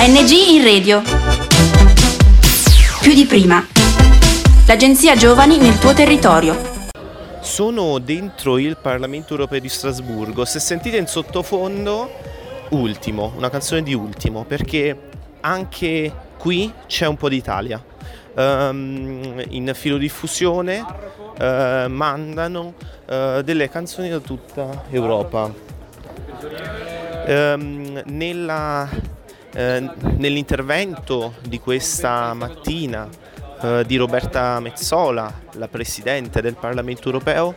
ANG in radio. Più di prima. L'agenzia Giovani nel tuo territorio. Sono dentro il Parlamento europeo di Strasburgo. Se sentite in sottofondo, Ultimo, una canzone di Ultimo, perché anche qui c'è un po' d'Italia. Um, in filodiffusione uh, mandano uh, delle canzoni da tutta Europa. Um, nella, uh, nell'intervento di questa mattina di Roberta Mezzola, la Presidente del Parlamento europeo,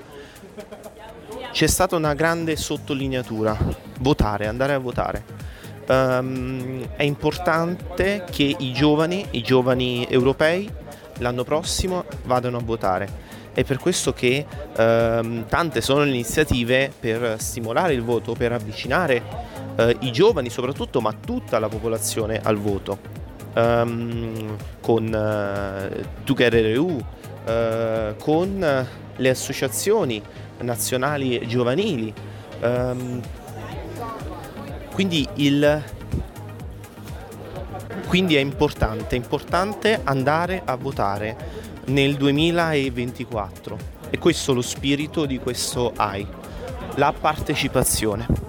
c'è stata una grande sottolineatura, votare, andare a votare. Um, è importante che i giovani, i giovani europei, l'anno prossimo vadano a votare. È per questo che um, tante sono le iniziative per stimolare il voto, per avvicinare uh, i giovani soprattutto, ma tutta la popolazione al voto. Um, con uh, Together EU, uh, con le associazioni nazionali giovanili. Um, quindi, il, quindi è importante, è importante andare a votare nel 2024 e questo è lo spirito di questo AI, la partecipazione.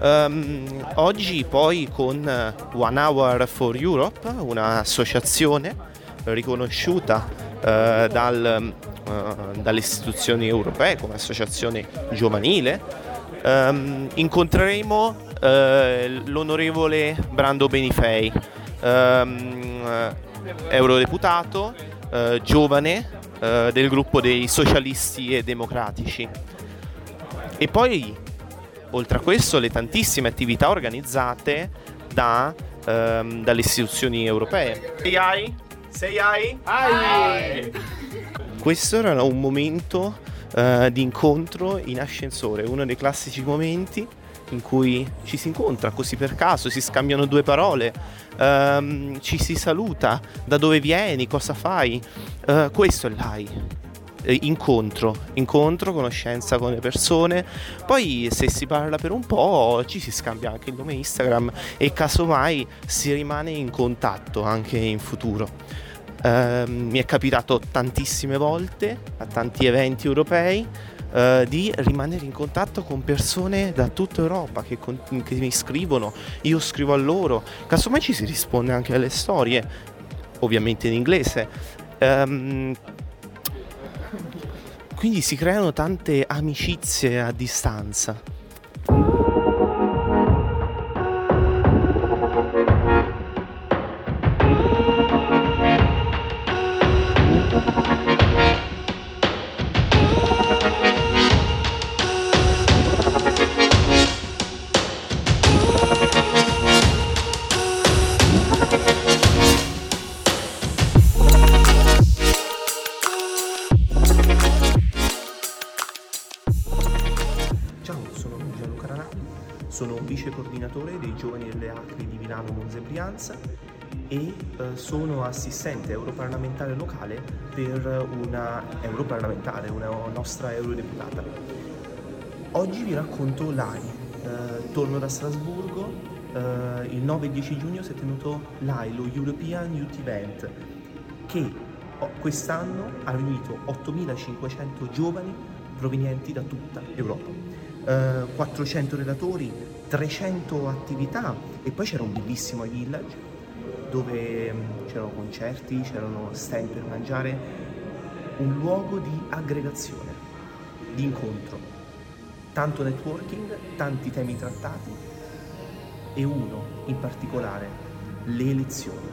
Um, oggi poi con One Hour for Europe, un'associazione riconosciuta uh, dal, uh, dalle istituzioni europee come associazione giovanile, um, incontreremo uh, l'onorevole Brando Benifei, um, eurodeputato, giovane del gruppo dei socialisti e democratici. E poi oltre a questo le tantissime attività organizzate da, um, dalle istituzioni europee. Sei AI? Sei AI? AI! Questo era un momento uh, di incontro in ascensore, uno dei classici momenti in cui ci si incontra così per caso, si scambiano due parole, um, ci si saluta, da dove vieni, cosa fai. Uh, questo è l'AI, incontro, incontro, conoscenza con le persone, poi se si parla per un po' ci si scambia anche il nome Instagram e casomai si rimane in contatto anche in futuro. Uh, mi è capitato tantissime volte a tanti eventi europei uh, di rimanere in contatto con persone da tutta Europa che, con- che, mi scrivono, io scrivo a loro, casomai ci si risponde anche alle storie, ovviamente in inglese. Um, quindi si creano tante amicizie a distanza. Sono vice coordinatore dei giovani delle Acri di Milano Monza e Brianza e eh, sono assistente europarlamentare locale per una europarlamentare, una nostra eurodeputata. Oggi vi racconto l'AI. Eh, torno da Strasburgo, eh, il 9 e 10 giugno si è tenuto l'AI, lo European Youth Event, che quest'anno ha riunito 8.500 giovani provenienti da tutta Europa. 400 eh, relatori, 300 attività e poi c'era un bellissimo village dove mm, c'erano concerti, c'erano stand per mangiare, un luogo di aggregazione, di incontro, tanto networking, tanti temi trattati e uno in particolare, le elezioni.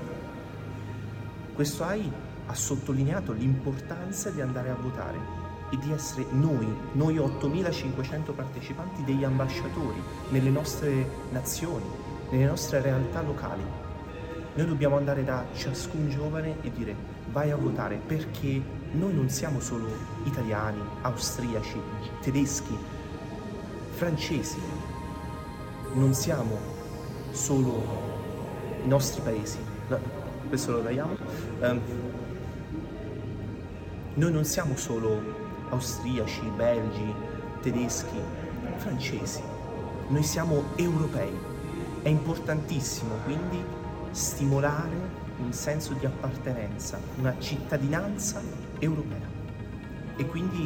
Questo AI ha sottolineato l'importanza di andare a votare e di essere noi, noi 8500 partecipanti, degli ambasciatori nelle nostre nazioni, nelle nostre realtà locali. Noi dobbiamo andare da ciascun giovane e dire vai a votare perché noi non siamo solo italiani, austriaci, tedeschi, francesi, non siamo solo i nostri paesi. Questo lo tagliamo. Um, noi non siamo solo austriaci, belgi, tedeschi, francesi. Noi siamo europei. È importantissimo quindi stimolare un senso di appartenenza, una cittadinanza europea. E quindi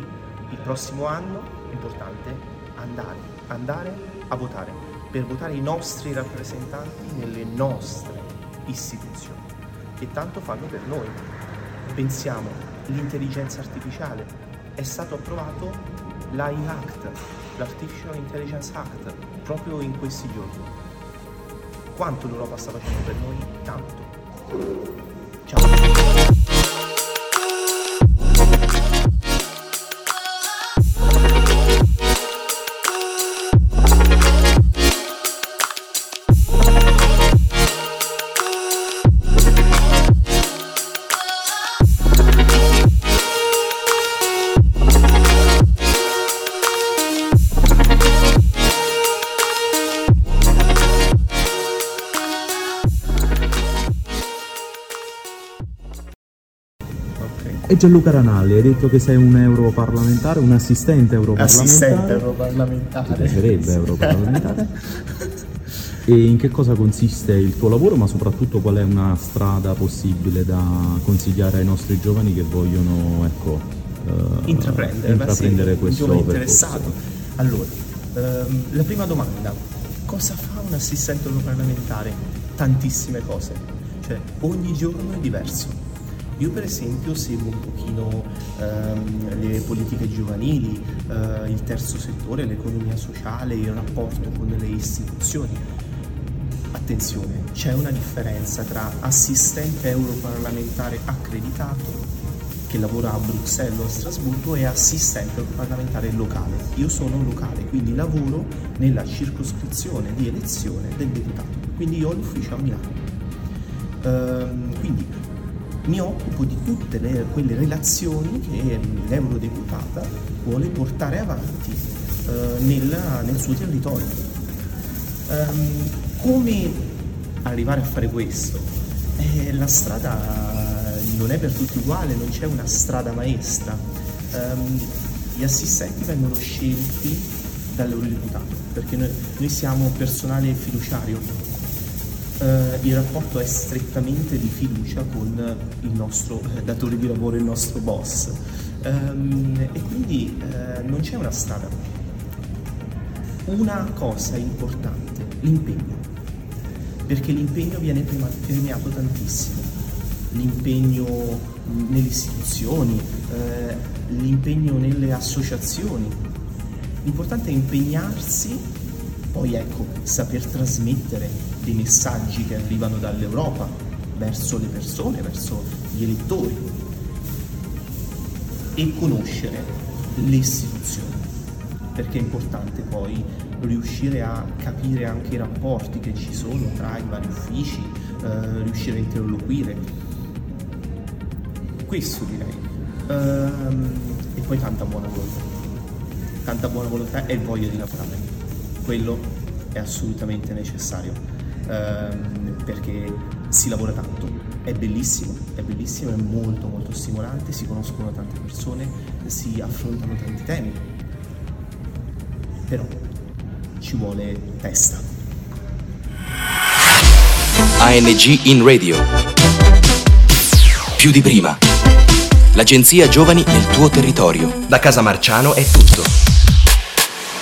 il prossimo anno è importante andare, andare a votare, per votare i nostri rappresentanti nelle nostre istituzioni, che tanto fanno per noi. Pensiamo, l'intelligenza artificiale, è stato approvato l'AI Act, l'Artificial Intelligence Act, proprio in questi giorni. Quanto l'Europa sta facendo per noi? Tanto. Ciao. E Gianluca Ranalli, hai detto che sei un europarlamentare, un assistente europarlamentare. Assistente europarlamentare. Ti piacerebbe europarlamentare. e in che cosa consiste il tuo lavoro, ma soprattutto qual è una strada possibile da consigliare ai nostri giovani che vogliono ecco, uh, intraprendere, intraprendere sì, questo percorso? interessato. Allora, ehm, la prima domanda, cosa fa un assistente europarlamentare? Tantissime cose, cioè ogni giorno è diverso io per esempio seguo un pochino ehm, le politiche giovanili, eh, il terzo settore, l'economia sociale, il rapporto con le istituzioni. Attenzione, c'è una differenza tra assistente europarlamentare accreditato che lavora a Bruxelles o a Strasburgo e assistente parlamentare locale. Io sono locale, quindi lavoro nella circoscrizione di elezione del deputato, quindi io ho l'ufficio a Milano. Ehm, quindi mi occupo di tutte le, quelle relazioni che l'eurodeputata vuole portare avanti eh, nella, nel suo territorio. Um, come arrivare a fare questo? Eh, la strada non è per tutti uguale, non c'è una strada maestra. Um, gli assistenti vengono scelti dall'eurodeputato perché noi, noi siamo personale fiduciario eh, il rapporto è strettamente di fiducia con il nostro eh, datore di lavoro, il nostro boss. Um, e quindi eh, non c'è una strada. Una cosa importante, l'impegno, perché l'impegno viene premiato tantissimo. L'impegno nelle istituzioni, eh, l'impegno nelle associazioni. L'importante è impegnarsi, poi ecco, saper trasmettere dei messaggi che arrivano dall'Europa verso le persone, verso gli elettori e conoscere le istituzioni, perché è importante poi riuscire a capire anche i rapporti che ci sono tra i vari uffici, eh, riuscire a interloquire. Questo direi. Ehm, e poi tanta buona volontà. Tanta buona volontà e voglia di lavorare. Quello è assolutamente necessario ehm, perché si lavora tanto, è bellissimo, è bellissimo, è molto molto stimolante, si conoscono tante persone, si affrontano tanti temi, però ci vuole testa. ANG in radio. Più di prima. L'agenzia Giovani nel tuo territorio. Da Casa Marciano è tutto.